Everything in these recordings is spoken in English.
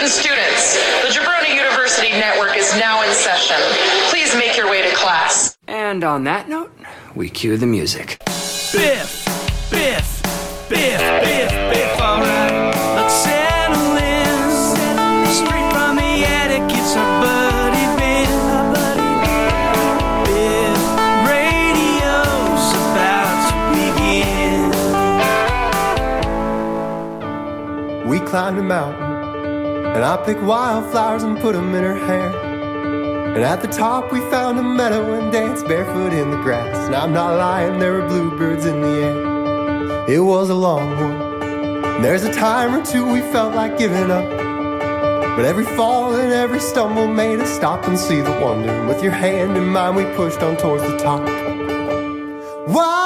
Attention students, the Jabroni University Network is now in session. Please make your way to class. And on that note, we cue the music. Biff, Biff, Biff, Biff, Biff, alright. Let's settle in. Straight from the attic, it's our buddy Biff. Biff Radio's about to begin. We climbed a mountain, and I picked wildflowers and put them in her hair. And at the top, we found a meadow and danced barefoot in the grass. And I'm not lying, there were bluebirds in the air. It was a long one. And there's a time or two we felt like giving up. But every fall and every stumble made us stop and see the wonder. And with your hand in mine, we pushed on towards the top. Why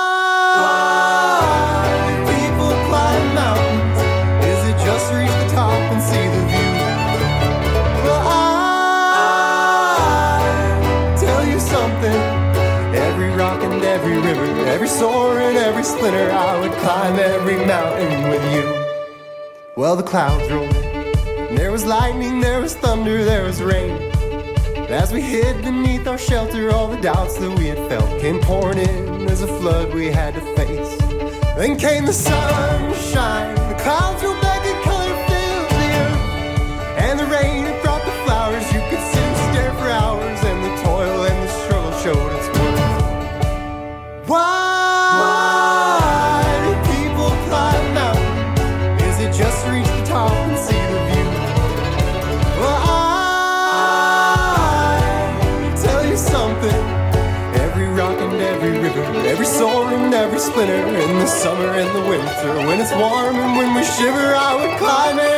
soar and every splinter, I would climb every mountain with you. Well, the clouds rolled in, there was lightning, there was thunder, there was rain. As we hid beneath our shelter, all the doubts that we had felt came pouring in as a flood we had to face. Then came the sunshine, the clouds rolled just reach the top and see the view? Well, I tell you something. Every rock and every river, every soar and every splinter, in the summer and the winter, when it's warm and when we shiver, I would climb every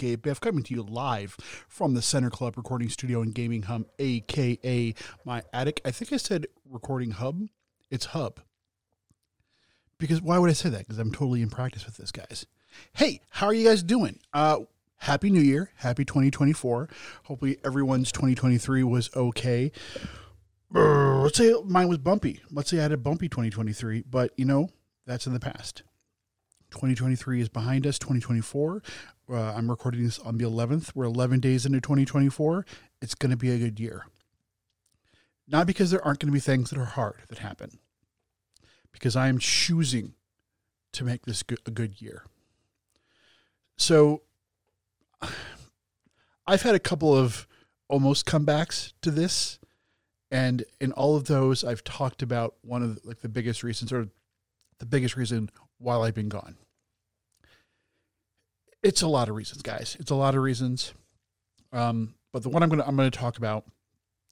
aka Biff, coming to you live from the Center Club Recording Studio and Gaming Hum, aka my attic. I think I said recording hub. It's hub. Because why would I say that? Because I'm totally in practice with this, guys. Hey, how are you guys doing? Uh, happy New Year. Happy 2024. Hopefully everyone's 2023 was okay. Let's say mine was bumpy. Let's say I had a bumpy 2023, but you know, that's in the past. 2023 is behind us. 2024. Uh, I'm recording this on the 11th. We're 11 days into 2024. It's going to be a good year. Not because there aren't going to be things that are hard that happen, because I am choosing to make this go- a good year. So I've had a couple of almost comebacks to this and in all of those i've talked about one of the, like the biggest reasons or the biggest reason while i've been gone it's a lot of reasons guys. It's a lot of reasons. Um, but the one i'm gonna i'm gonna talk about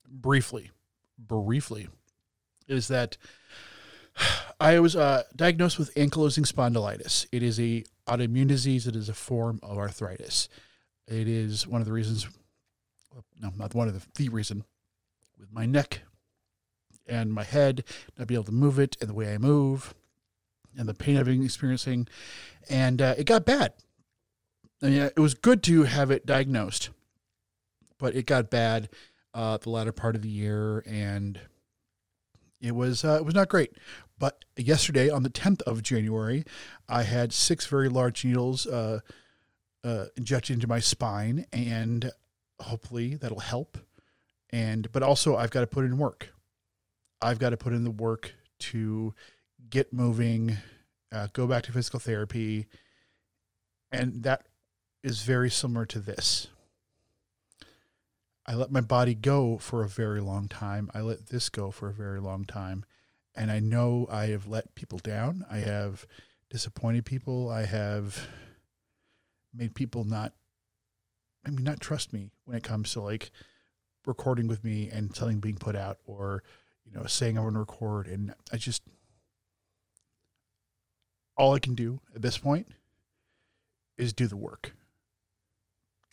briefly briefly is that i was uh, diagnosed with ankylosing spondylitis. It is a autoimmune disease. It is a form of arthritis. It is one of the reasons no not one of the, the reason with my neck and my head, not be able to move it and the way I move and the pain I've been experiencing. And uh, it got bad. I mean, it was good to have it diagnosed, but it got bad uh, the latter part of the year, and it was uh, it was not great. But yesterday, on the 10th of January, I had six very large needles uh, uh, injected into my spine, and hopefully that'll help and but also I've got to put in work. I've got to put in the work to get moving, uh, go back to physical therapy, and that is very similar to this. I let my body go for a very long time. I let this go for a very long time. And I know I have let people down. I have disappointed people. I have made people not, I mean, not trust me when it comes to like recording with me and something being put out or you know saying I want to record and I just all I can do at this point is do the work.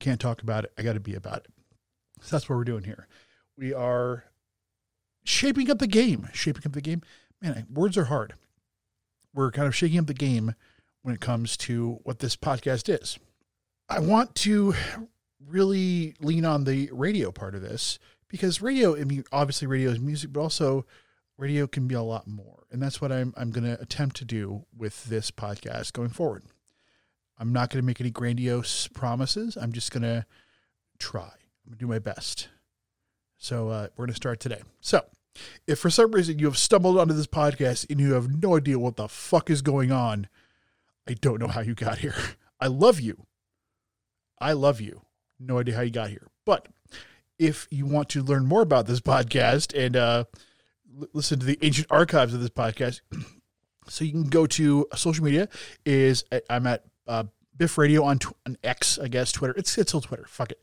Can't talk about it. I got to be about it. So that's what we're doing here. We are shaping up the game. Shaping up the game. Man, words are hard. We're kind of shaking up the game when it comes to what this podcast is. I want to really lean on the radio part of this because radio, I mean, obviously radio is music, but also radio can be a lot more. And that's what I'm, I'm going to attempt to do with this podcast going forward. I'm not going to make any grandiose promises. I'm just going to try. I'm going to do my best. So uh, we're going to start today. So if for some reason you have stumbled onto this podcast and you have no idea what the fuck is going on, I don't know how you got here. I love you. I love you. No idea how you got here. But if you want to learn more about this podcast and uh, l- listen to the ancient archives of this podcast, so you can go to social media. Is I'm at uh, Biff Radio on, tw- on X, I guess Twitter. It's it's still Twitter. Fuck it.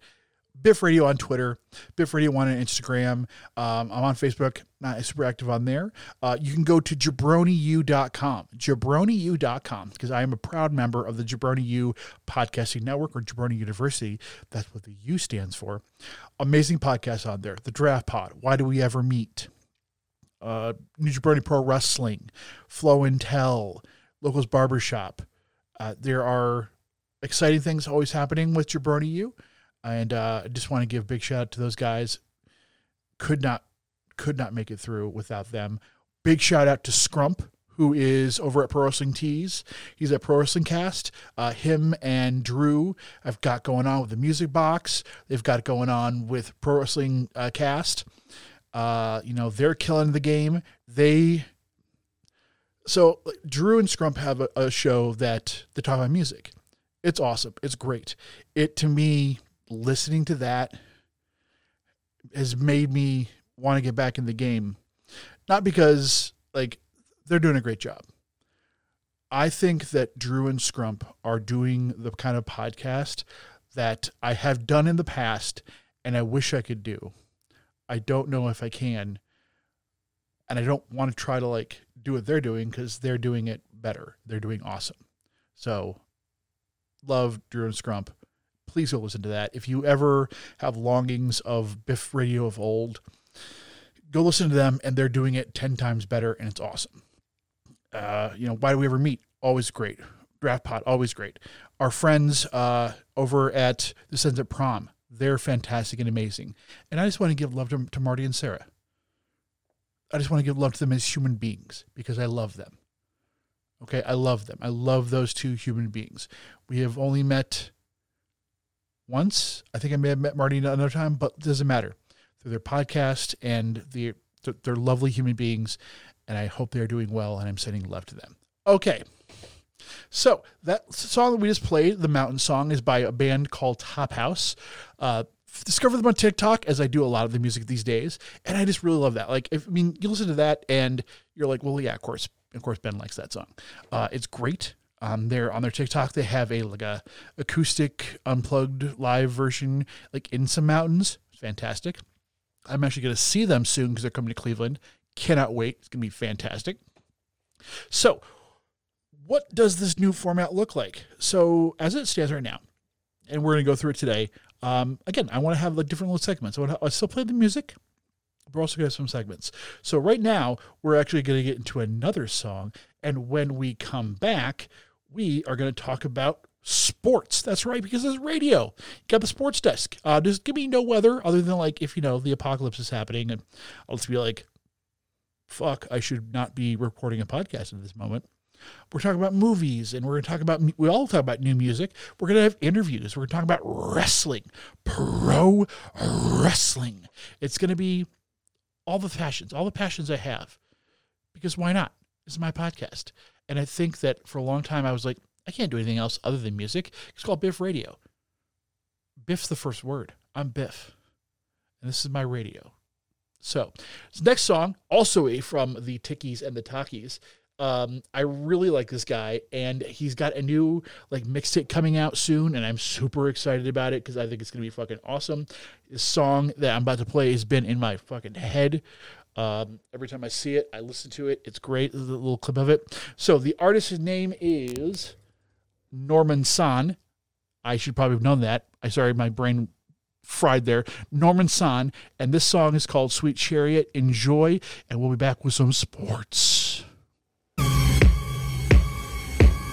Biff Radio on Twitter, Biff Radio on Instagram. Um, I'm on Facebook, not super active on there. Uh, you can go to jabroniu.com, jabroniu.com, because I am a proud member of the Jabroni U Podcasting Network or Jabroni University. That's what the U stands for. Amazing podcasts on there. The Draft Pod, Why Do We Ever Meet? Uh, New Jabroni Pro Wrestling, Flow and Tell, Locals Barbershop. Uh, there are exciting things always happening with Jabroni U. And uh, I just want to give a big shout out to those guys. Could not could not make it through without them. Big shout out to Scrump, who is over at Pro Wrestling Tees. He's at Pro Wrestling Cast. Uh, him and Drew have got going on with the Music Box. They've got going on with Pro Wrestling uh, Cast. Uh, you know, they're killing the game. They so Drew and Scrump have a, a show that they talk about music. It's awesome. It's great. It to me, listening to that has made me want to get back in the game. Not because like they're doing a great job. I think that Drew and Scrump are doing the kind of podcast that I have done in the past and I wish I could do. I don't know if I can. And I don't want to try to like do what they're doing because they're doing it better. They're doing awesome. So love Drew and Scrump. Please go listen to that. If you ever have longings of Biff Radio of old, go listen to them and they're doing it 10 times better and it's awesome. Uh, you know, why do we ever meet? Always great. Draft Pod, always great. Our friends uh, over at the Sons at Prom, they're fantastic and amazing. And I just want to give love to, to Marty and Sarah. I just want to give love to them as human beings because I love them. Okay, I love them. I love those two human beings. We have only met once. I think I may have met Marty another time, but doesn't matter. Through their podcast and the they're lovely human beings, and I hope they're doing well. And I'm sending love to them. Okay, so that song that we just played, the Mountain Song, is by a band called Tophouse. Uh, discovered them on TikTok as I do a lot of the music these days, and I just really love that. Like, if, I mean, you listen to that and you're like, well, yeah, of course, of course, Ben likes that song. Uh, it's great. Um, they're on their TikTok. They have a like a acoustic unplugged live version, like in some mountains. Fantastic. I'm actually going to see them soon because they're coming to Cleveland. Cannot wait. It's going to be fantastic. So, what does this new format look like? So, as it stands right now, and we're going to go through it today. Um, again, I want to have like different little segments. I, I still play the music, but we're also going to have some segments. So, right now, we're actually going to get into another song. And when we come back, we are going to talk about sports. That's right, because it's radio. You got the sports desk. Uh, just give me no weather other than like if you know the apocalypse is happening, and I'll just be like, "Fuck, I should not be reporting a podcast at this moment." We're talking about movies, and we're going to talk about we all talk about new music. We're going to have interviews. We're going to talk about wrestling, pro wrestling. It's going to be all the passions, all the passions I have, because why not? This is my podcast. And I think that for a long time, I was like, I can't do anything else other than music. It's called Biff Radio. Biff's the first word. I'm Biff. And this is my radio. So, this next song, also from the Tickies and the Talkies. Um, I really like this guy, and he's got a new like mixtape coming out soon, and I'm super excited about it because I think it's gonna be fucking awesome. This song that I'm about to play has been in my fucking head um, every time I see it, I listen to it. It's great. The little clip of it. So the artist's name is Norman San. I should probably have known that. I sorry, my brain fried there. Norman San, and this song is called Sweet Chariot. Enjoy, and we'll be back with some sports.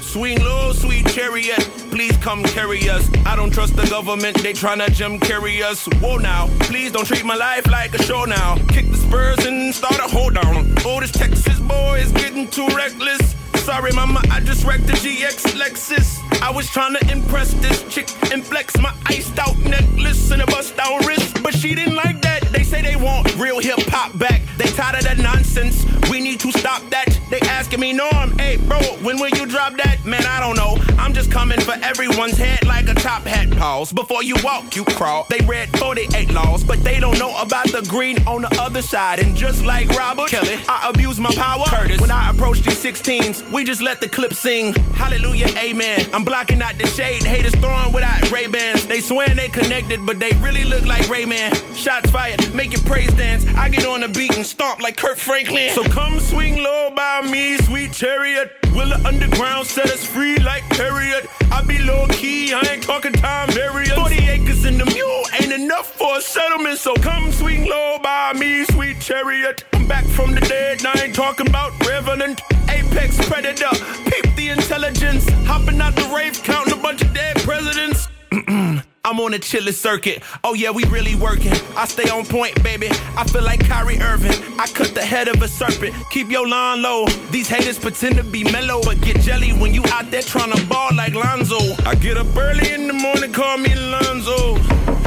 Swing low, sweet chariot, please come carry us. I don't trust the government, they tryna jump carry us. Whoa now, please don't treat my life like a show now. Kick the spurs and start a hold down. Oh, this Texas boy is getting too reckless. Sorry, mama, I just wrecked the GX Lexus. I was trying to impress this chick and flex my iced out necklace and a bust down wrist, but she didn't like that. Say they want real hip hop back. They tired of that nonsense. We need to stop that. They asking me, Norm, hey, bro, when will you drop that? Man, I don't know. I'm just coming for everyone's head like a top hat. Pause. Before you walk, you crawl. They read 48 laws, but they don't know about the green on the other side. And just like Robert Kelly, I abuse my power. Curtis. When I approach these 16s, we just let the clip sing. Hallelujah, amen. I'm blocking out the shade. Haters throwing without Ray Bans. They swear they connected, but they really look like Rayman. Shots fired, make your praise dance. I get on the beat and stomp like Kirk Franklin. So come swing low by me, sweet chariot. Will the underground set us free like Harriet? I be low key, I ain't talking time various. 40 acres in the mule ain't enough for a settlement. So come swing low by me, sweet chariot. I'm back from the dead, I ain't talking about revenant. Apex predator, peep the intelligence. Hopping out the rave, counting a bunch of dead presidents. I'm on a chillin' circuit. Oh yeah, we really working. I stay on point, baby. I feel like Kyrie Irving. I cut the head of a serpent. Keep your line low. These haters pretend to be mellow, but get jelly when you out there trying to ball like Lonzo. I get up early in the morning, call me Lonzo.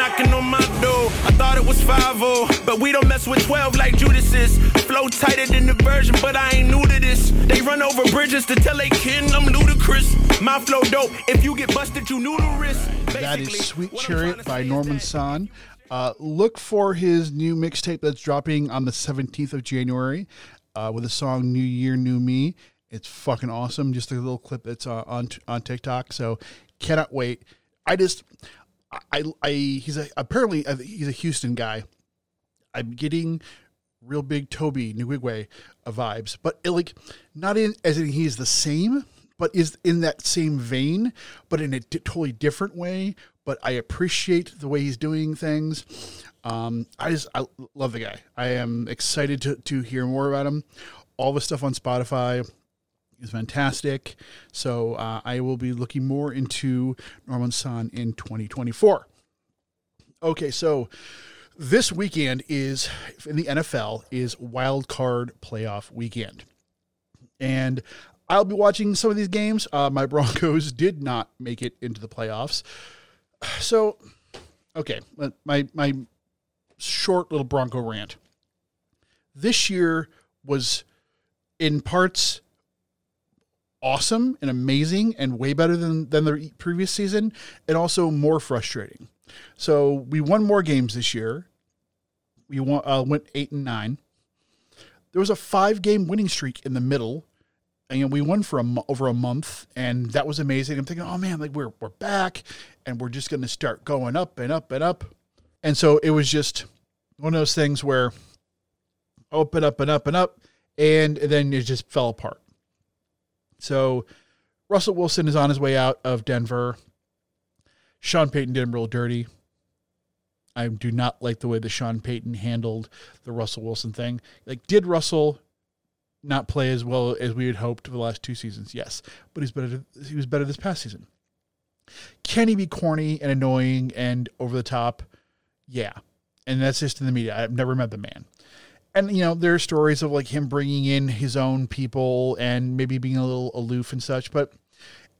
Knocking on my door. I thought it was 5 but we don't mess with 12 like Judas is. Flow tighter than the version, but I ain't new to this. They run over bridges to tell they kin I'm ludicrous. My flow dope. If you get busted, you knew the risk. That is Sweet what I'm trying Chariot by Norman San. Uh, look for his new mixtape that's dropping on the 17th of January uh, with the song New Year, New Me. It's fucking awesome. Just a little clip that's uh, on on TikTok. So cannot wait. I just, I, I, he's a, apparently uh, he's a Houston guy. I'm getting real big Tobe Nwigwe vibes, but it, like not in as in he's the same, but is in that same vein, but in a totally different way. But I appreciate the way he's doing things. Um, I just I love the guy. I am excited to to hear more about him. All the stuff on Spotify is fantastic. So uh, I will be looking more into Norman San in 2024. Okay, so this weekend is in the NFL is wild card playoff weekend. And I'll be watching some of these games. Uh, my Broncos did not make it into the playoffs. So, okay, my, my short little Bronco rant. This year was in parts awesome and amazing and way better than, than the previous season and also more frustrating. So we won more games this year. We won, uh, went eight and nine. There was a five game winning streak in the middle. And we won for a, over a month, and that was amazing. I'm thinking, oh man, like we're we're back, and we're just going to start going up and up and up. And so it was just one of those things where and up and up and up, and then it just fell apart. So Russell Wilson is on his way out of Denver. Sean Payton did him real dirty. I do not like the way that Sean Payton handled the Russell Wilson thing. Like, did Russell not play as well as we had hoped for the last two seasons? Yes, but he's better. He was better this past season. Can he be corny and annoying and over the top? Yeah, and that's just in the media. I've never met the man and you know there are stories of like him bringing in his own people and maybe being a little aloof and such but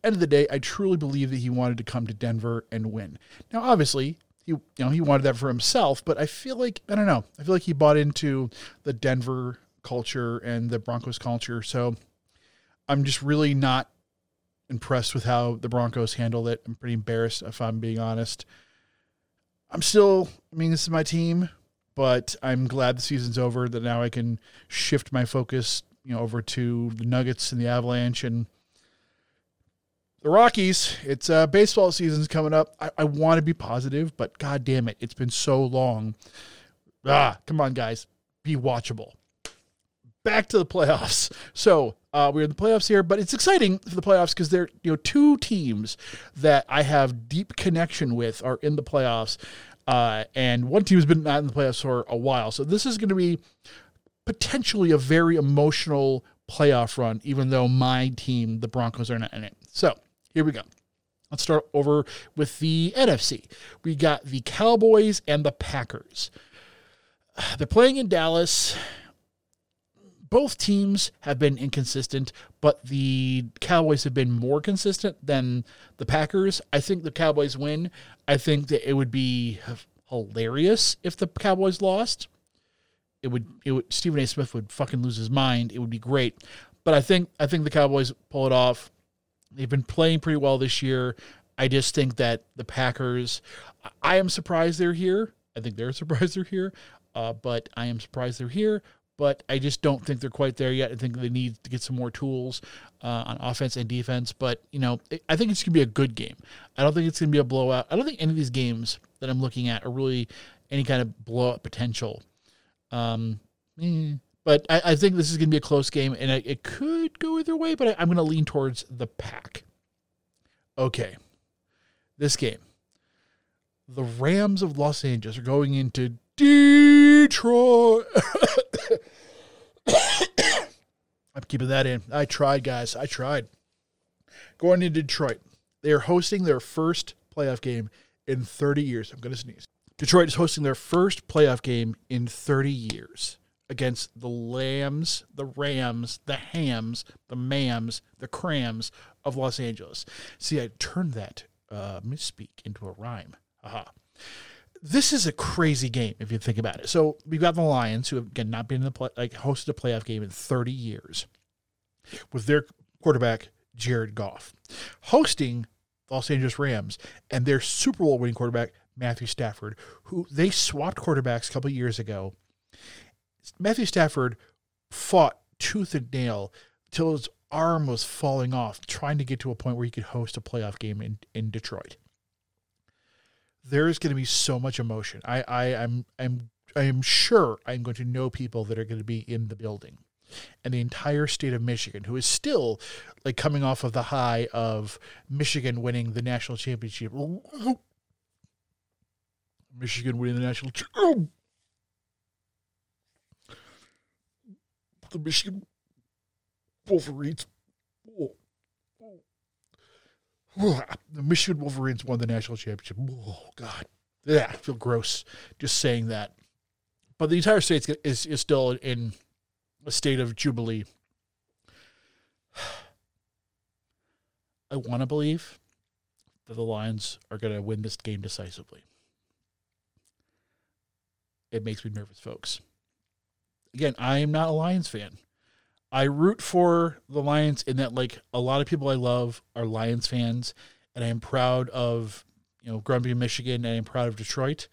end of the day i truly believe that he wanted to come to denver and win. Now obviously he you know he wanted that for himself but i feel like i don't know i feel like he bought into the denver culture and the broncos culture so i'm just really not impressed with how the broncos handled it. I'm pretty embarrassed if i'm being honest. I'm still i mean this is my team but I'm glad the season's over. That now I can shift my focus, you know, over to the Nuggets and the Avalanche and the Rockies. It's uh, baseball season's coming up. I, I want to be positive, but god damn it, it's been so long. Ah, come on, guys, be watchable. Back to the playoffs. So uh, we're in the playoffs here, but it's exciting for the playoffs because they're you know two teams that I have deep connection with are in the playoffs. Uh, and one team has been not in the playoffs for a while. So this is going to be potentially a very emotional playoff run, even though my team, the Broncos, are not in it. So here we go. Let's start over with the NFC. We got the Cowboys and the Packers. They're playing in Dallas both teams have been inconsistent, but the Cowboys have been more consistent than the Packers. I think the Cowboys win. I think that it would be hilarious if the Cowboys lost. It would it would Stephen A. Smith would fucking lose his mind. It would be great. But I think I think the Cowboys pull it off. They've been playing pretty well this year. I just think that the Packers I am surprised they're here. I think they're surprised they're here. Uh, but I am surprised they're here but I just don't think they're quite there yet. I think they need to get some more tools uh, on offense and defense. But you know, I think it's gonna be a good game. I don't think it's gonna be a blowout. I don't think any of these games that I'm looking at are really any kind of blowout potential. Um, eh, but I, I, think this is gonna be a close game, and it, it could go either way. But I, I'm gonna lean towards the pack. Okay, this game. The Rams of Los Angeles are going into Detroit. I'm keeping that in. I tried, guys. I tried. Going to Detroit, they are hosting their first playoff game in 30 years. I'm going to sneeze. Detroit is hosting their first playoff game in 30 years against the Lambs, the Rams, the Hams, the Mams, the Crams of Los Angeles. See, I turned that uh, misspeak into a rhyme. Aha this is a crazy game if you think about it. So we've got the Lions, who have again not been in the play, like hosted a playoff game in 30 years, with their quarterback Jared Goff, hosting Los Angeles Rams and their Super Bowl winning quarterback Matthew Stafford, who they swapped quarterbacks a couple years ago. Matthew Stafford fought tooth and nail till his arm was falling off, trying to get to a point where he could host a playoff game in, in Detroit there is going to be so much emotion. I, I I'm I'm I am sure I'm going to know people that are going to be in the building. And the entire state of Michigan, who is still like coming off of the high of Michigan winning the national championship. Michigan winning the national championship. The Michigan Wolverines the Michigan Wolverines won the national championship. Oh God, yeah, I feel gross just saying that. But the entire state is, is still in a state of jubilee. I want to believe that the Lions are going to win this game decisively. It makes me nervous, folks. Again, I am not a Lions fan. I root for the Lions in that, like, a lot of people I love are Lions fans, and I am proud of, you know, Grumpy, Michigan, and I'm proud of Detroit.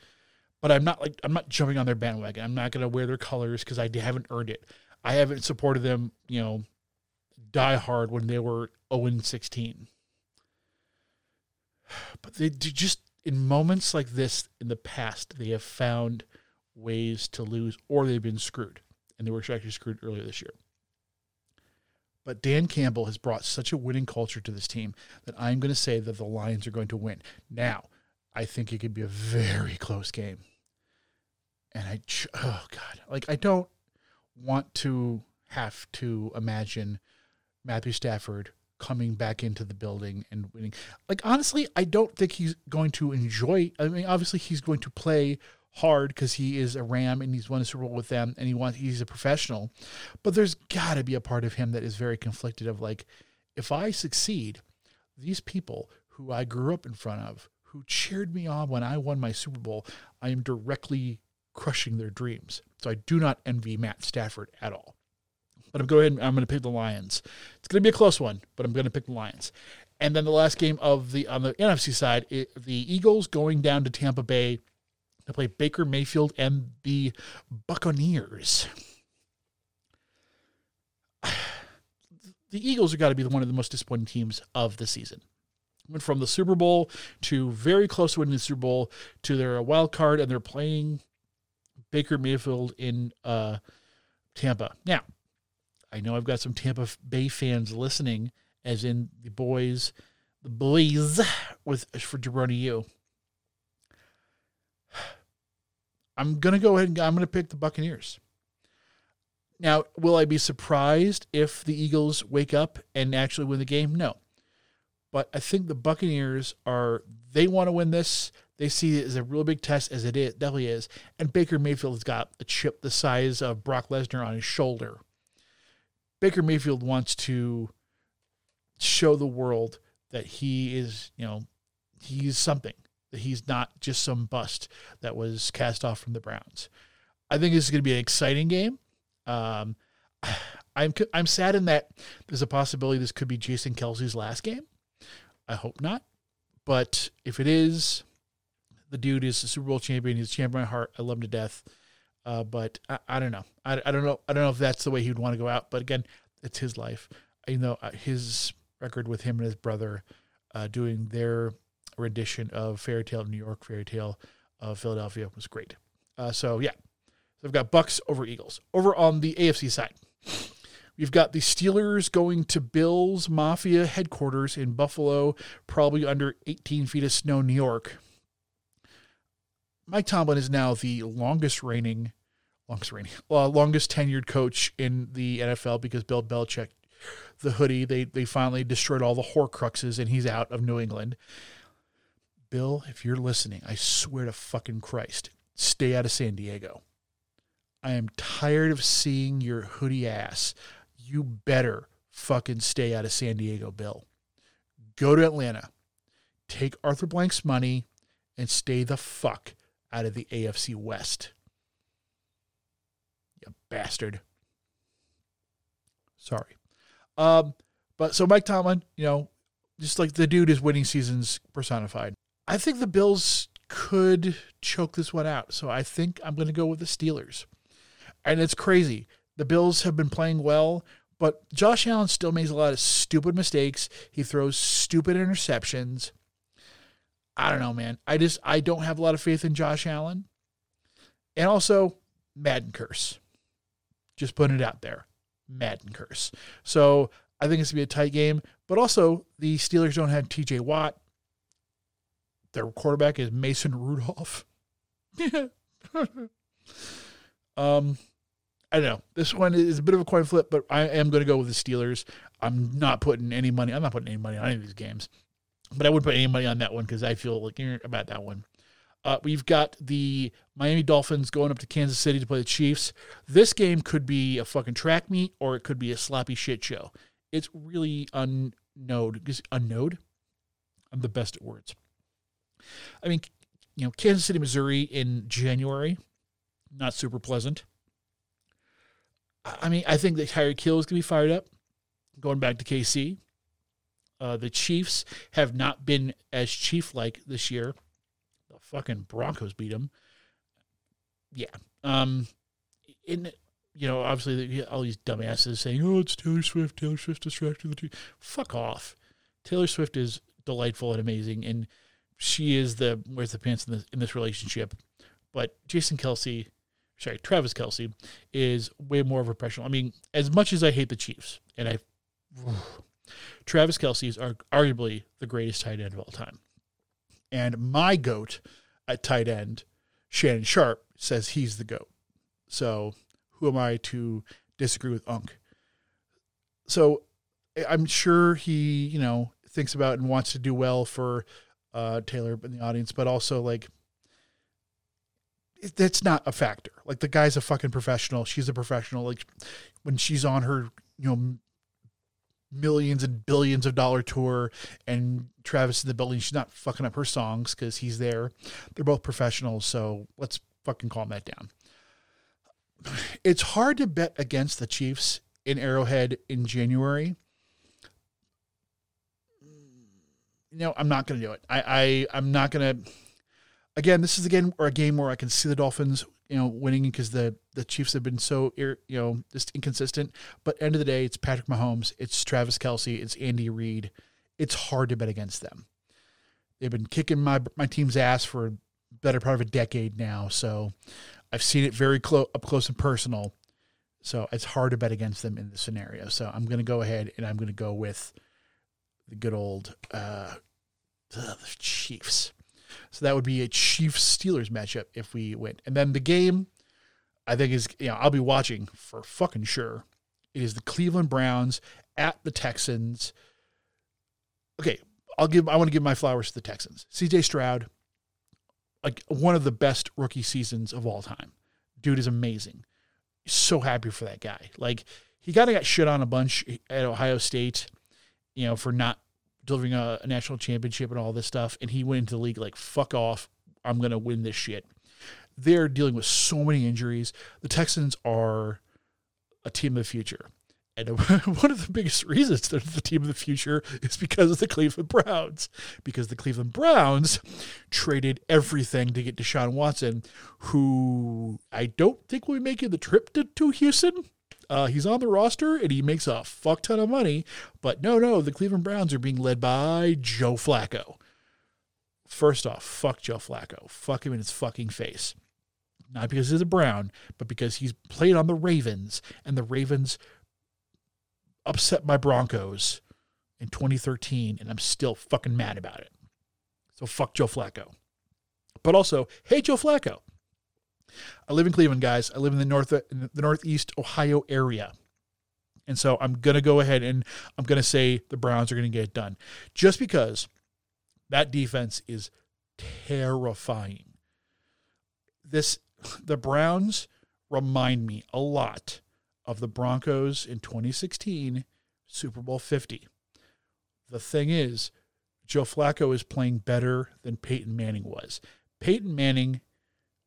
But I'm not like I'm not jumping on their bandwagon. I'm not going to wear their colors because I haven't earned it. I haven't supported them, you know, die hard when they were 0 16. But they do just in moments like this in the past, they have found ways to lose or they've been screwed. And they were actually screwed earlier this year. But Dan Campbell has brought such a winning culture to this team that I'm going to say that the Lions are going to win. Now, I think it could be a very close game. And I, oh God, like I don't want to have to imagine Matthew Stafford coming back into the building and winning. Like honestly, I don't think he's going to enjoy. I mean, obviously he's going to play hard because he is a Ram and he's won a Super Bowl with them and he wants he's a professional. But there's got to be a part of him that is very conflicted of like, if I succeed, these people who I grew up in front of, who cheered me on when I won my Super Bowl, I am directly crushing their dreams. So I do not envy Matt Stafford at all. But I'm going. I'm going to pick the Lions. It's going to be a close one, but I'm going to pick the Lions. And then the last game of the on the NFC side, it, the Eagles going down to Tampa Bay to play Baker Mayfield and the Buccaneers. The Eagles have got to be one of the most disappointing teams of the season. Went from the Super Bowl to very close to winning the Super Bowl to their wild card, and they're playing Baker Mayfield in uh, Tampa. Now, I know I've got some Tampa Bay fans listening, as in the boys, the boys with for Jabroni U. I'm gonna go ahead and I'm gonna pick the Buccaneers. Now, will I be surprised if the Eagles wake up and actually win the game? No. But I think the Buccaneers are they want to win this. They see it as a real big test as it is, definitely is. And Baker Mayfield has got a chip the size of Brock Lesnar on his shoulder. Baker Mayfield wants to show the world that he is, you know, he's something. He's not just some bust that was cast off from the Browns. I think this is going to be an exciting game. Um, I'm I'm saddened that there's a possibility this could be Jason Kelce's last game. I hope not, but if it is, the dude is a Super Bowl champion. He's a champion of my heart. I love him to death. Uh, but I, I don't know. I, I don't know. I don't know if that's the way he'd want to go out. But again, it's his life. You know, uh, his record with him and his brother uh, doing their rendition of Fairy Tale of New York, Fairy Tale of Philadelphia was great. Uh, so yeah, so I've got Bucks over Eagles. Over on the AFC side, we've got the Steelers going to Bills Mafia headquarters in Buffalo, probably under 18 feet of snow, New York. Mike Tomlin is now the longest reigning, longest reigning, uh, longest tenured coach in the NFL because Bill Belichick, the hoodie, they they finally destroyed all the Horcruxes and he's out of New England. Bill, if you're listening, I swear to fucking Christ, stay out of San Diego. I am tired of seeing your hoodie ass. You better fucking stay out of San Diego, Bill. Go to Atlanta. Take Arthur Blank's money and stay the fuck out of the AFC West. You bastard. Sorry. Um, but so Mike Tomlin, you know, just like the dude is winning seasons personified. I think the Bills could choke this one out. So I think I'm going to go with the Steelers. And it's crazy. The Bills have been playing well, but Josh Allen still makes a lot of stupid mistakes. He throws stupid interceptions. I don't know, man. I just I don't have a lot of faith in Josh Allen. And also Madden curse. Just putting it out there. Madden curse. So I think it's gonna be a tight game. But also the Steelers don't have TJ Watt. Their quarterback is Mason Rudolph. um I don't know. This one is a bit of a coin flip, but I am going to go with the Steelers. I'm not putting any money. I'm not putting any money on any of these games, but I wouldn't put any money on that one because I feel like about that one. Uh, we've got the Miami Dolphins going up to Kansas City to play the Chiefs. This game could be a fucking track meet or it could be a sloppy shit show. it's really unknown. Is unknowed? I'm the best at words. I mean, you know, Kansas City, Missouri in January, not super pleasant. I mean, I think that Tyreek Hill is going to be fired up. Going back to KC, uh, the Chiefs have not been as chief like this year. The fucking Broncos beat them. Yeah. Um, in you know, obviously all these dumbasses saying, "Oh, it's Taylor Swift. Taylor Swift distracted the team." Fuck off. Taylor Swift is delightful and amazing, and she is the wears the pants in this in this relationship. But Jason Kelce, sorry, Travis Kelce, is way more of a professional. I mean, as much as I hate the Chiefs, and I, Travis Kelce is arguably the greatest tight end of all time. And my goat at tight end, Shannon Sharpe, says he's the goat. So who am I to disagree with Unk? So I'm sure he, you know, thinks about and wants to do well for uh, Taylor in the audience, but also like it- that's not a factor. Like the guy's a fucking professional. She's a professional. Like when she's on her, you know, millions and billions of dollar tour and Travis in the building, she's not fucking up her songs because he's there. They're both professionals, so let's fucking calm that down. It's hard to bet against the Chiefs in Arrowhead in January. No, I'm not going to do it. I, I I'm not going to. Again, this is again or a game where I can see the Dolphins, you know, winning because the the Chiefs have been so you know just inconsistent. But end of the day, it's Patrick Mahomes, it's Travis Kelce, it's Andy Reid. It's hard to bet against them. They've been kicking my my team's ass for better part of a decade now, so I've seen it very close up close and personal. So it's hard to bet against them in this scenario. So I'm going to go ahead and I'm going to go with the good old uh, the Chiefs. So that would be a Chiefs Steelers matchup if we win. And then the game, I think is you know I'll be watching for fucking sure. It is the Cleveland Browns at the Texans. Okay, I'll give. I want to give my flowers to the Texans. C.J. Stroud, like one of the best rookie seasons of all time. Dude is amazing. So happy for that guy. Like he kind of got shit on a bunch at Ohio State, you know, for not delivering a, a national championship and all this stuff. And he went into the league like, fuck off. I'm going to win this shit. They're dealing with so many injuries. The Texans are a team of the future. And one of the biggest reasons they're the team of the future is because of the Cleveland Browns. Because the Cleveland Browns traded everything to get Deshaun Watson, who I don't think will be making the trip to, to Houston. Uh, he's on the roster and he makes a fuck ton of money. But no, no, the Cleveland Browns are being led by Joe Flacco. First off, fuck Joe Flacco. Fuck him in his fucking face. Not because he's a Brown, but because he's played on the Ravens and the Ravens upset my Broncos in 2013 and I'm still fucking mad about it. So fuck Joe Flacco. But also, hey Joe Flacco. I live in Cleveland, guys. I live in the north in the northeast Ohio area. And so I'm going to go ahead and I'm going to say the Browns are going to get it done. Just because that defense is terrifying. This the Browns remind me a lot of the Broncos in 2016 Super Bowl 50. The thing is, Joe Flacco is playing better than Peyton Manning was. Peyton Manning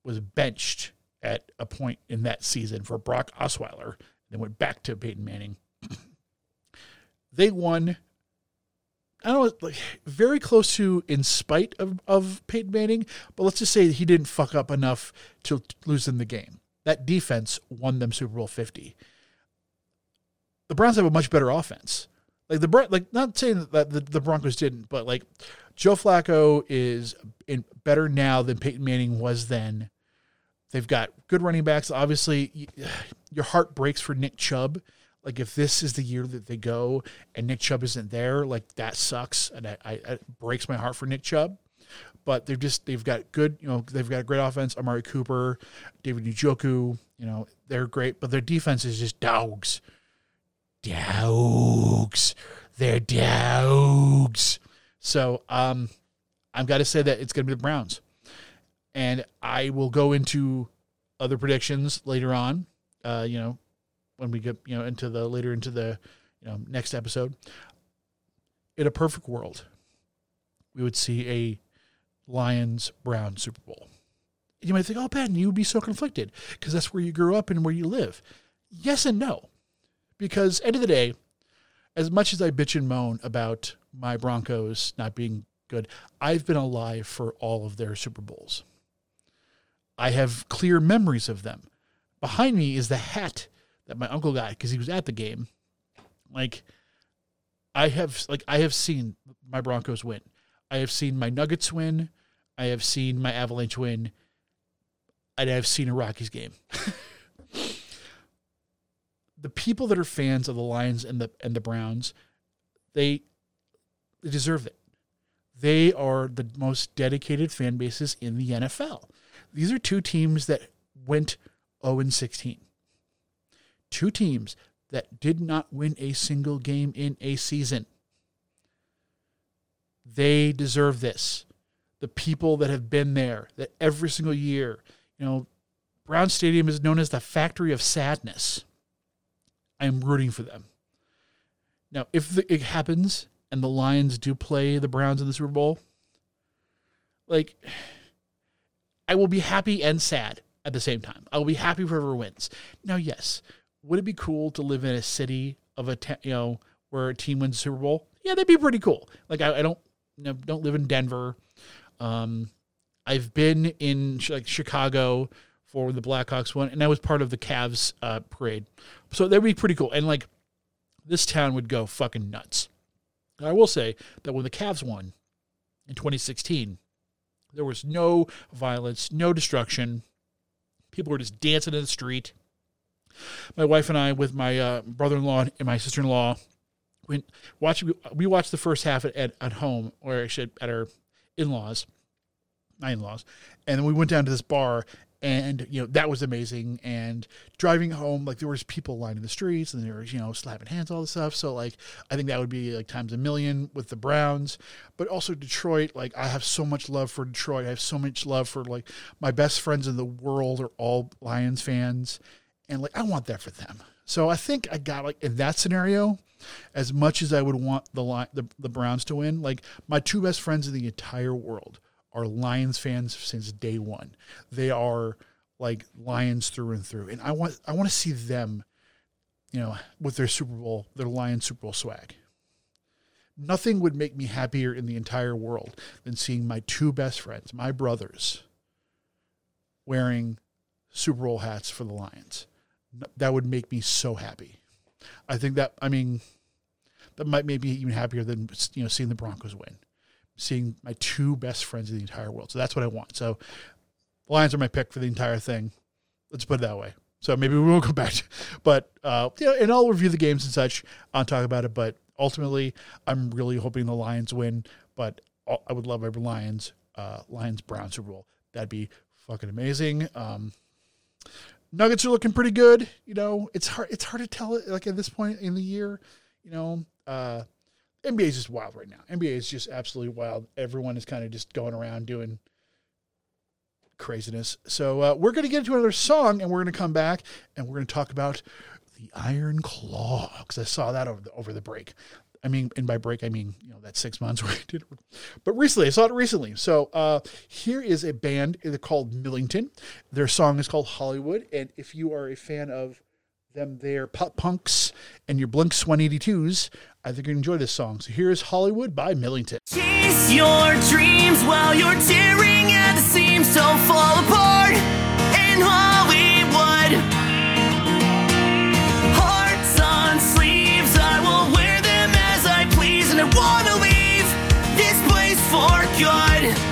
was benched at a point in that season for Brock Osweiler, then went back to Peyton Manning. they won, I don't know, like very close to in spite of, of Peyton Manning, but let's just say he didn't fuck up enough to lose in the game. That defense won them Super Bowl 50. The Browns have a much better offense. Like the like not saying that the, the Broncos didn't, but like Joe Flacco is in better now than Peyton Manning was then. They've got good running backs. Obviously, your heart breaks for Nick Chubb. Like if this is the year that they go and Nick Chubb isn't there, like that sucks, and I, I it breaks my heart for Nick Chubb. But they're just they've got good, you know, they've got a great offense. Amari Cooper, David Njoku, you know, they're great, but their defense is just dogs dogs. They're dogs. So um, I've got to say that it's going to be the Browns. And I will go into other predictions later on, uh, you know, when we get, you know, into the later into the, you know, next episode. In a perfect world, we would see a Lions Brown Super Bowl. You might think, oh, Ben, you would be so conflicted because that's where you grew up and where you live. Yes and no. Because, end of the day, as much as I bitch and moan about my Broncos not being good, I've been alive for all of their Super Bowls. I have clear memories of them. Behind me is the hat that my uncle got because he was at the game. Like, I have like I have seen my Broncos win. I have seen my Nuggets win. I have seen my Avalanche win. And I've seen a Rockies game. the people that are fans of the Lions and the and the Browns, they they deserve it. They are the most dedicated fan bases in the NFL. These are two teams that went 0 and 16. Two teams that did not win a single game in a season. They deserve this. The people that have been there, that every single year, you know, Brown Stadium is known as the factory of sadness. I am rooting for them. Now, if the, it happens and the Lions do play the Browns in the Super Bowl, like, I will be happy and sad at the same time. I will be happy whoever wins. Now, yes, would it be cool to live in a city of a te- you know where a team wins the Super Bowl? Yeah, that'd be pretty cool. Like, I, I don't you know, don't live in Denver. Um, I've been in like Chicago for the Blackhawks one, and I was part of the Cavs uh, parade. So that would be pretty cool. And like this town would go fucking nuts. I will say that when the Cavs won in 2016, there was no violence, no destruction. People were just dancing in the street. My wife and I, with my uh, brother-in-law and my sister-in-law, went watch. We watched the first half at, at, at home, or actually at our in-laws, my in-laws, and then we went down to this bar and you know that was amazing. And driving home like there was people lining the streets and there was you know slapping hands all this stuff. So like i think that would be like times a million with the browns. But also detroit like i have so much love for detroit. I have so much love for like my best friends in the world are all lions fans. And like i want that for them. So i think i got like in that scenario as much as i would want the the, the browns to win like my two best friends in the entire world are Lions fans since day one. They are like Lions through and through, and I want I want to see them, you know, with their Super Bowl, their Lions Super Bowl swag. Nothing would make me happier in the entire world than seeing my two best friends, my brothers, wearing Super Bowl hats for the Lions. That would make me so happy. I think that I mean that might make me even happier than you know seeing the Broncos win seeing my two best friends in the entire world. So that's what I want. So Lions are my pick for the entire thing. Let's put it that way. So maybe we won't go back, to, but uh, yeah, and I'll review the games and such. I'll talk about it. But ultimately, I'm really hoping the Lions win. But I would love every Lions, uh, Lions Brown Super Bowl. That'd be fucking amazing. Um, Nuggets are looking pretty good. You know, it's hard. It's hard to tell like at this point in the year. You know, uh, NBA is just wild right now. NBA is just absolutely wild. Everyone is kind of just going around doing craziness. So uh, we're going to get into another song, and we're going to come back and we're going to talk about the Iron Claw because I saw that over the over the break. I mean, and by break I mean you know that six months where I did, but recently I saw it recently. So uh, here is a band called Millington. Their song is called Hollywood, and if you are a fan of them their pop punks and your Blinks 182s, I think you enjoy this song. So here's Hollywood by Millington. Chase your dreams while you're tearing at the seams. Don't fall apart in Hollywood. Hearts on sleeves, I will wear them as I please, and I wanna leave this place for good.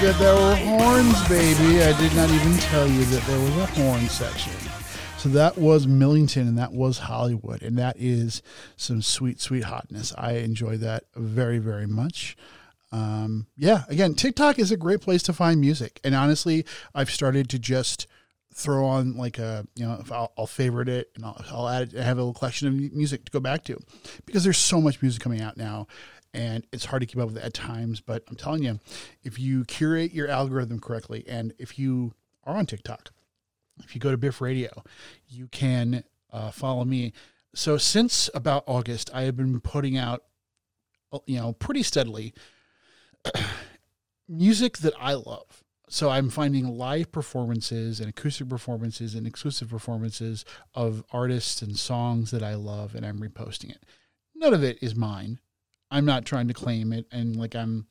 That there were horns, baby. I did not even tell you that there was a horn section. So that was Millington and that was Hollywood. And that is some sweet, sweet hotness. I enjoy that very, very much. Um, yeah, again, TikTok is a great place to find music. And honestly, I've started to just throw on like a, you know, I'll, I'll favorite it and I'll, I'll add, have a little collection of music to go back to because there's so much music coming out now and it's hard to keep up with at times. But I'm telling you, if you curate your algorithm correctly and if you are on TikTok, if you go to Bif Radio, you can uh, follow me. So since about August, I have been putting out, uh, you know, pretty steadily music that I love. So I'm finding live performances and acoustic performances and exclusive performances of artists and songs that I love, and I'm reposting it. None of it is mine. I'm not trying to claim it, and like I'm,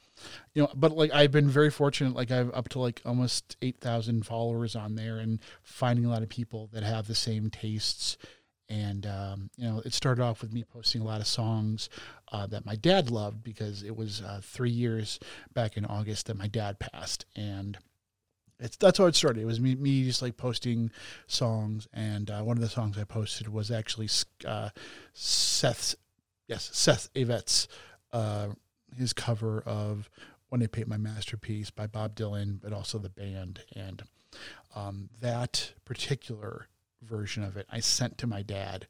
you know, but like I've been very fortunate. Like I've up to like almost eight thousand followers on there, and finding a lot of people that have the same tastes. And um, you know, it started off with me posting a lot of songs uh, that my dad loved because it was uh, three years back in August that my dad passed, and it's that's how it started. It was me, me just like posting songs, and uh, one of the songs I posted was actually uh, Seth's, yes, Seth Avett's, uh, his cover of "When They Paint My Masterpiece" by Bob Dylan, but also the band, and um, that particular version of it I sent to my dad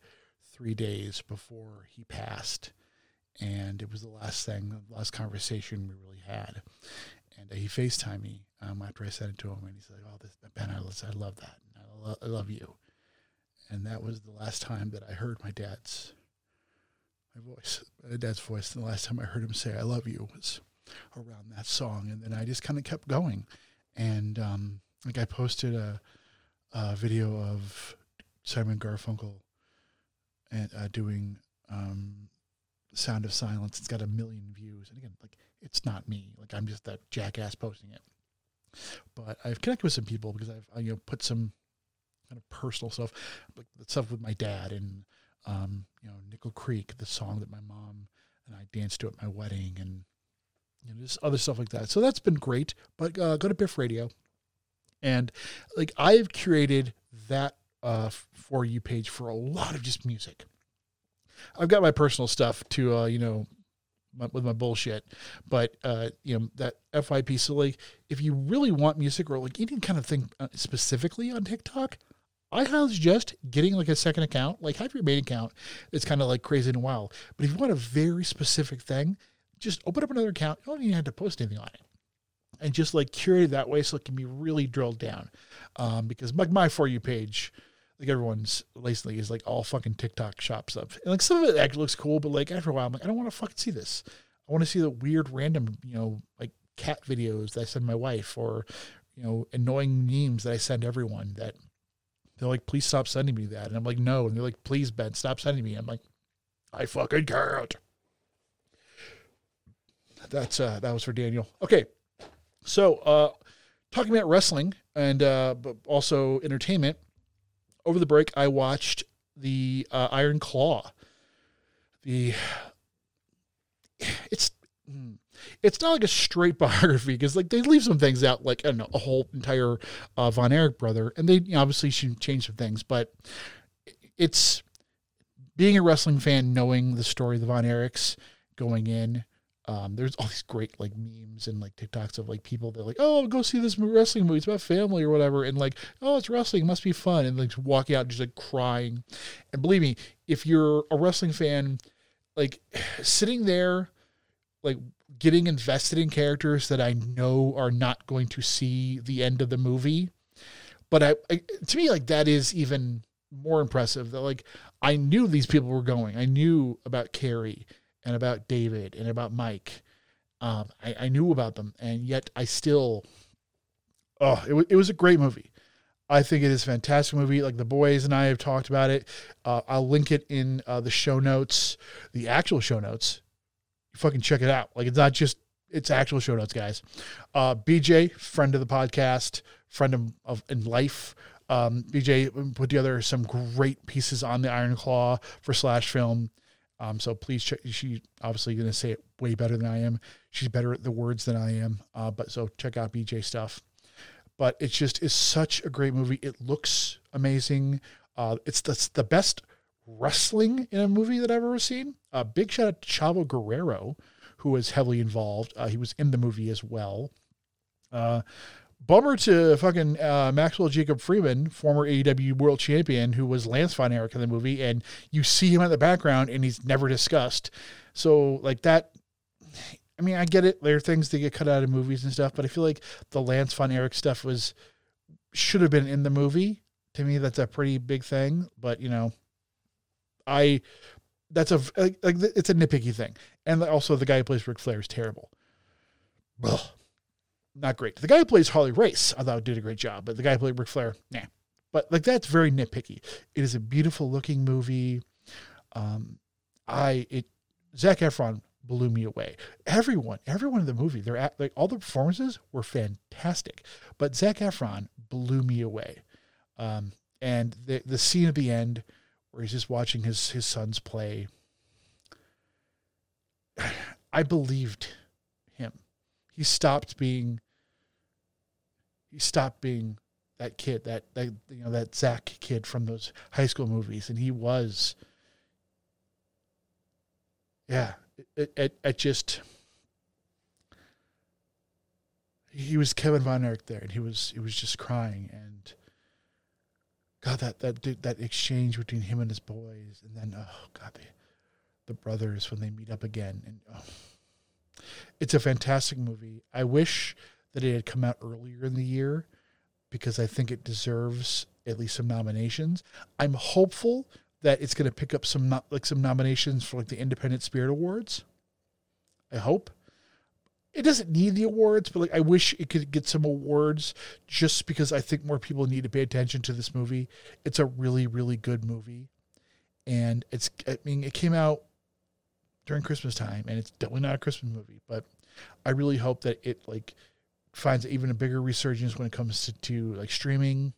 three days before he passed, and it was the last thing, the last conversation we really had. And he FaceTimed me um, after I sent it to him, and he's like, "Oh, this, Ben, I, love- I love that. I, lo- I love you." And that was the last time that I heard my dad's my voice, my dad's voice. And the last time I heard him say "I love you" was around that song, and then I just kind of kept going. And um, like I posted a, a video of Simon Garfunkel and uh, doing um, "Sound of Silence." It's got a million views, and again, like it's not me. Like I'm just that jackass posting it. But I've connected with some people because I've you know put some kind of personal stuff, like the stuff with my dad and um, you know Nickel Creek, the song that my mom and I danced to at my wedding, and you know just other stuff like that. So that's been great. But uh, go to Bif Radio, and like I've curated that uh, for you page for a lot of just music. I've got my personal stuff to uh, you know my, with my bullshit, but uh, you know that FYP. So like, if you really want music or like any kind of thing uh, specifically on TikTok, I highly suggest getting like a second account. Like have your main account. It's kind of like crazy and wild. But if you want a very specific thing, just open up another account. You don't even have to post anything on it and just like curate it that way so it can be really drilled down. Um, because like my for you page, like everyone's lately is like all fucking TikTok shop stuff. And like some of it actually looks cool, but like after a while, I'm like, I don't want to fucking see this. I want to see the weird random, you know, like cat videos that I send my wife or, you know, annoying memes that I send everyone that they're like, please stop sending me that. And I'm like, no. And they're like, please, Ben, stop sending me. I'm like, I fucking can't. That's uh that was for Daniel. Okay. So uh talking about wrestling and uh but also entertainment, over the break I watched the uh, Iron Claw. The it's hmm, it's not like a straight biography because like they leave some things out like I don't know a whole entire uh, Von Erich brother and they you know, obviously should change some things but it's being a wrestling fan knowing the story of the Von Erichs going in um, there's all these great like memes and like TikToks of like people that like, oh, go see this wrestling movie. It's about family or whatever, and like, oh, it's wrestling, it must be fun, and like walking out just like crying. And believe me, if you're a wrestling fan, like sitting there, like getting invested in characters that I know are not going to see the end of the movie, but I, I to me like that is even more impressive. That like I knew these people were going. I knew about Kerry and about David and about Mike. Um, I, I knew about them, and yet I still, oh, it, wa- it was a great movie. I think it is a fantastic movie. Like the boys and I have talked about it. Uh, I'll link it in uh, the show notes, the actual show notes. Fucking check it out. Like it's not just it's actual show notes, guys. Uh, BJ, friend of the podcast, friend of, of in life. Um, BJ put together some great pieces on the Iron Claw for Slash Film. Um, so please check. She obviously going to say it way better than I am. She's better at the words than I am. Uh, but so check out BJ stuff. But it just is such a great movie. It looks amazing. Uh, it's the, the best wrestling in a movie that I've ever seen. Uh, big shout out to Chavo Guerrero, who was heavily involved. Uh, he was in the movie as well. Uh, bummer to fucking uh, Maxwell Jacob Friedman, former AEW World Champion, who was Lance Von Erich in the movie, and you see him in the background and he's never discussed. So like that. I mean, I get it. There are things that get cut out of movies and stuff, but I feel like the Lance Von Erich stuff was should have been in the movie. To me, that's a pretty big thing. But you know, I that's a like, like it's a nitpicky thing, and also the guy who plays Ric Flair is terrible. Ugh. Not great. The guy who plays Harley Race, I thought did a great job, but the guy who played Ric Flair, nah. But like that's very nitpicky. It is a beautiful looking movie. Um, I it Zac Efron blew me away. Everyone, everyone in the movie, they're at, like all the performances were fantastic, but Zac Efron blew me away. Um, and the the scene at the end where he's just watching his his sons play. I believed him. He stopped being. He stopped being that kid, that that you know that Zach kid from those high school movies, and he was. Yeah, it it, it just. He was Kevin Von Erich there, and he was he was just crying, and God, that that dude, that exchange between him and his boys, and then oh God, the the brothers when they meet up again, and oh, it's a fantastic movie. I wish that it had come out earlier in the year because I think it deserves at least some nominations. I'm hopeful that it's going to pick up some like some nominations for like the Independent Spirit Awards. I hope it doesn't need the awards, but like I wish it could get some awards just because I think more people need to pay attention to this movie. It's a really, really good movie. And it's I mean, it came out during Christmas time and it's definitely not a Christmas movie, but I really hope that it like finds even a bigger resurgence when it comes to, to like streaming.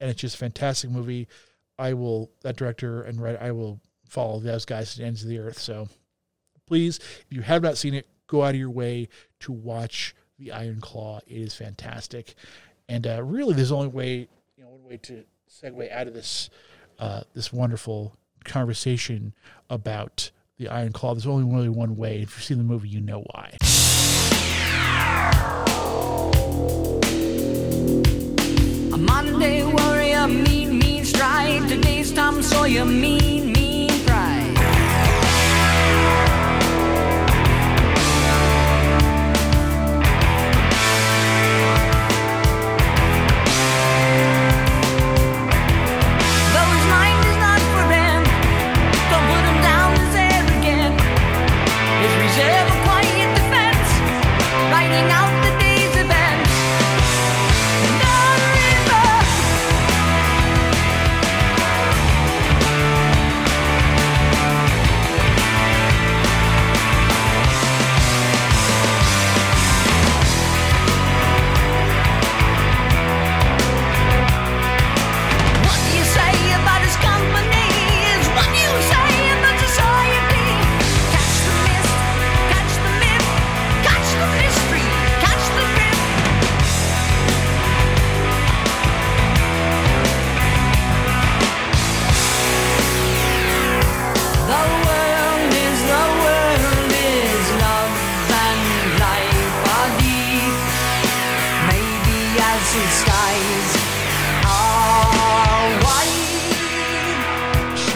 And it's just a fantastic movie. I will that director and right I will follow those guys to the ends of the earth. So please, if you have not seen it, go out of your way to watch the Iron Claw. It is fantastic, and uh, really, there's only way you know one way to segue out of this uh, this wonderful conversation about the Iron Claw. There's only really one way. If you've seen the movie, you know why. A modern day warrior, mean, mean strike. Today's Tom Sawyer, mean, mean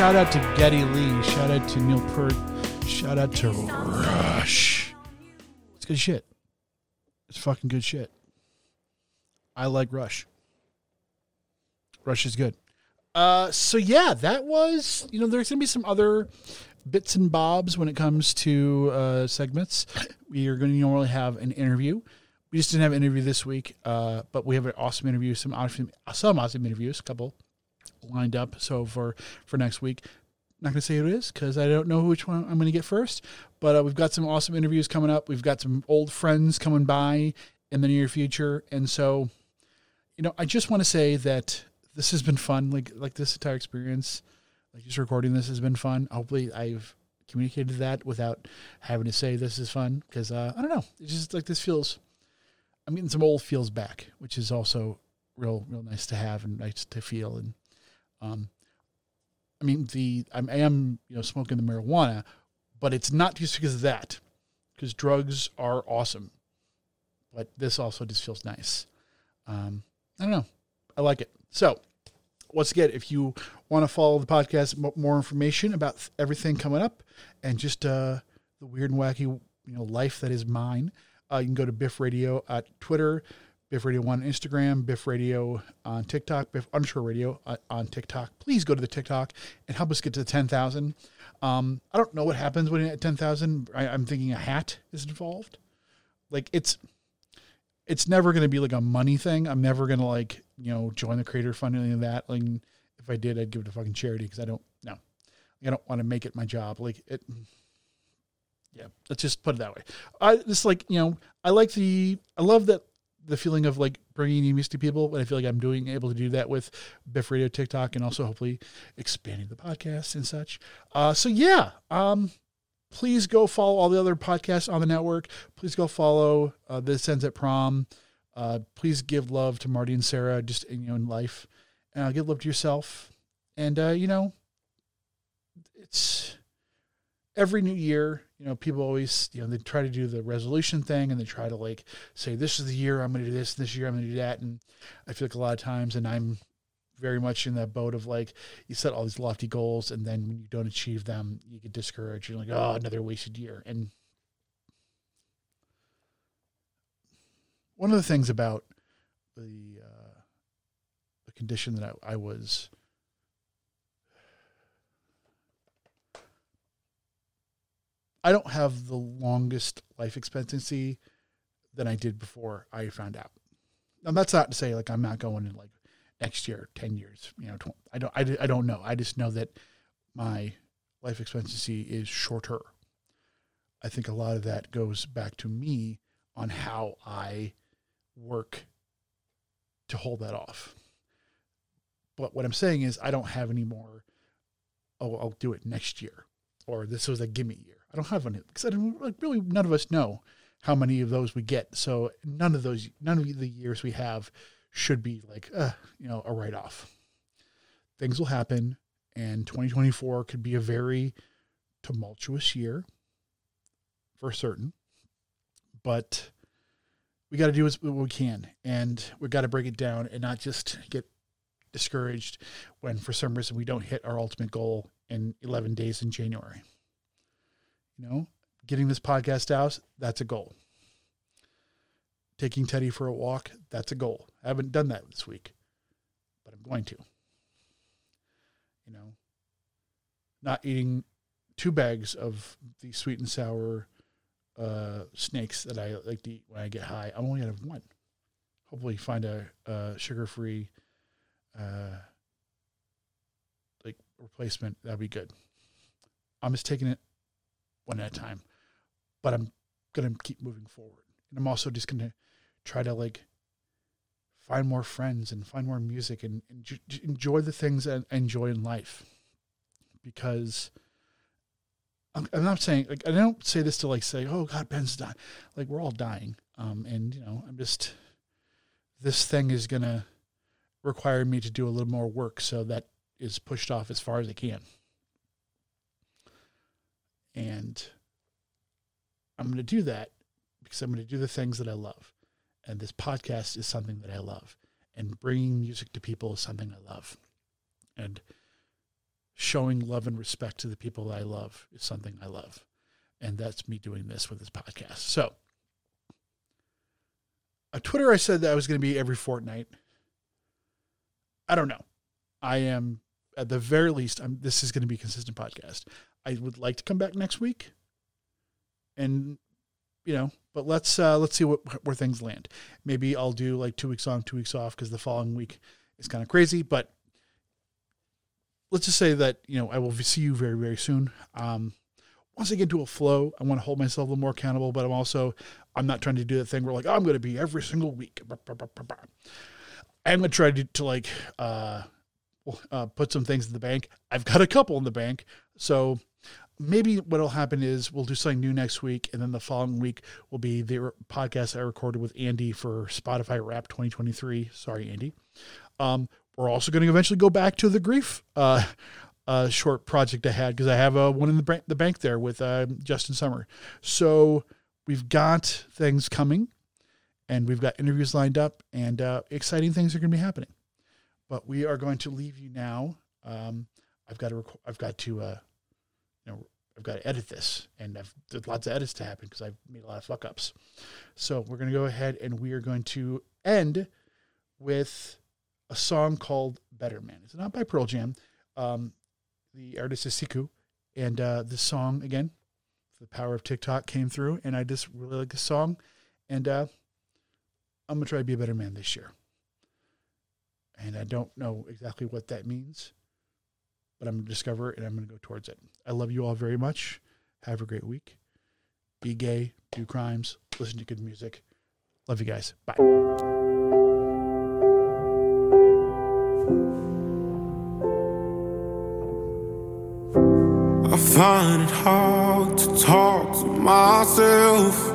Shout out to Geddy Lee. Shout out to Neil Peart. Shout out to Rush. It's good shit. It's fucking good shit. I like Rush. Rush is good. Uh, so yeah, that was you know there's gonna be some other bits and bobs when it comes to uh, segments. We are going to normally have an interview, we just didn't have an interview this week, uh, but we have an awesome interview, some awesome, some awesome interviews, a couple lined up. So for for next week, not going to say who it is because I don't know which one I'm going to get first. But uh, we've got some awesome interviews coming up. We've got some old friends coming by in the near future, and so you know, I just want to say that this has been fun. Like like this entire experience, like just recording this has been fun. Hopefully, I've communicated that without having to say this is fun because uh, I don't know. It's just like this feels. I'm getting some old feels back, which is also real real nice to have and nice to feel. And um, I mean the I'm, I am you know smoking the marijuana, but it's not just because of that, because drugs are awesome, but this also just feels nice. Um, I don't know. I like it. So, once again, if you want to follow the podcast, mo- more information about th- everything coming up, and just uh, the weird and wacky, you know, life that is mine, uh, you can go to Bif Radio at Twitter, Bif Radio One on Instagram, Bif Radio on TikTok, Bif underscore Radio uh, on TikTok. Please go to the TikTok and help us get to ten thousand. Um, I don't know what happens when at ten thousand. I'm thinking a hat is involved. Like it's it's never going to be like a money thing. I'm never going to like, you know, join the creator fund or any of that. Like if I did, I'd give it to fucking charity because I don't, no, I don't want to make it my job. Like it, yeah, let's just put it that way. I just like, you know, I like the, I love that the feeling of like bringing new music to people, but I feel like I'm doing, able to do that with Bif Radio TikTok and also hopefully expanding the podcast and such. Uh, so yeah, um, please go follow all the other podcasts on the network. Please go follow uh, This Ends at Prom. Uh, please give love to Marty and Sarah just in your own life. Uh, give love to yourself. And, uh, you know, it's every new year, you know, people always, you know, they try to do the resolution thing and they try to like say, this is the year I'm going to do this, this year I'm going to do that. And I feel like a lot of times, and I'm very much in that boat of like you set all these lofty goals and then when you don't achieve them you get discouraged you're like oh another wasted year and one of the things about the uh, the condition that I, I was I don't have the longest life expectancy than I did before I found out. Now that's not to say like I'm not going in like next year, 10 years, you know, 20, I don't, I, I don't know. I just know that my life expectancy is shorter. I think a lot of that goes back to me on how I work to hold that off. But what I'm saying is I don't have any more, oh, I'll do it next year, or this was a gimme year. I don't have any, because I don't, like, really, none of us know how many of those we get. So none of those, none of the years we have should be like, uh, you know, a write off. Things will happen, and 2024 could be a very tumultuous year for certain. But we got to do what we can, and we got to break it down and not just get discouraged when for some reason we don't hit our ultimate goal in 11 days in January. You know, getting this podcast out, that's a goal taking Teddy for a walk, that's a goal. I haven't done that this week, but I'm going to. You know, not eating two bags of the sweet and sour uh, snakes that I like to eat when I get high. I'm only to have one. Hopefully, find a, a sugar free uh, like replacement. That'd be good. I'm just taking it one at a time, but I'm to keep moving forward. And I'm also just to try to like find more friends and find more music and, and j- enjoy the things that I enjoy in life. Because I'm, I'm not saying like I don't say this to like say oh God Ben's dying. Like we're all dying. Um and you know I'm just this thing is gonna require me to do a little more work so that is pushed off as far as I can and I'm going to do that because I'm going to do the things that I love and this podcast is something that I love. And bringing music to people is something I love. And showing love and respect to the people that I love is something I love. And that's me doing this with this podcast. So, on Twitter, I said that I was going to be every fortnight. I don't know. I am, at the very least, I'm, this is going to be a consistent podcast. I would like to come back next week and you know, but let's uh, let's see what where things land. Maybe I'll do like two weeks on, two weeks off because the following week is kind of crazy. But let's just say that you know I will see you very very soon. Um, once I get into a flow, I want to hold myself a little more accountable, but I'm also I'm not trying to do the thing where like oh, I'm going to be every single week. I'm going to try to, to like uh, uh, put some things in the bank. I've got a couple in the bank, so maybe what'll happen is we'll do something new next week, and then the following week will be the podcast I recorded with Andy for Spotify Rap 2023. Sorry, Andy. Um, we're also going to eventually go back to the grief uh, uh, short project I had because I have uh, one in the, bank, the bank there with uh, Justin Summer. So we've got things coming, and we've got interviews lined up, and uh, exciting things are going to be happening. But we are going to leave you now. Um, I've got to. Rec- I've got to. I've got to edit this, and I've there's lots of edits to happen because I've made a lot of fuck ups. So we're going to go ahead and we are going to end with a song called Better Man. It's not by Pearl Jam. Um, the artist is Sekou. And uh, this song, again, the power of TikTok came through. And I just really like this song. And uh, I'm going to try to be a better man this year. And I don't know exactly what that means, but I'm going to discover it and I'm going to go towards it. I love you all very much. Have a great week. Be gay, do crimes, listen to good music. Love you guys. Bye. I find it hard to talk to myself.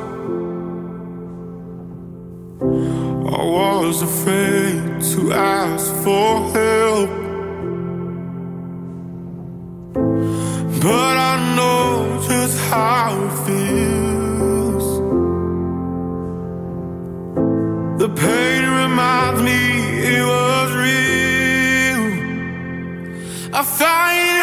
I was afraid to ask for help. But I know just how it feels. The pain reminds me it was real. I find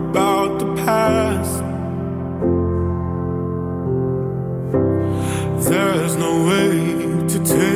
about the past. There's no way to take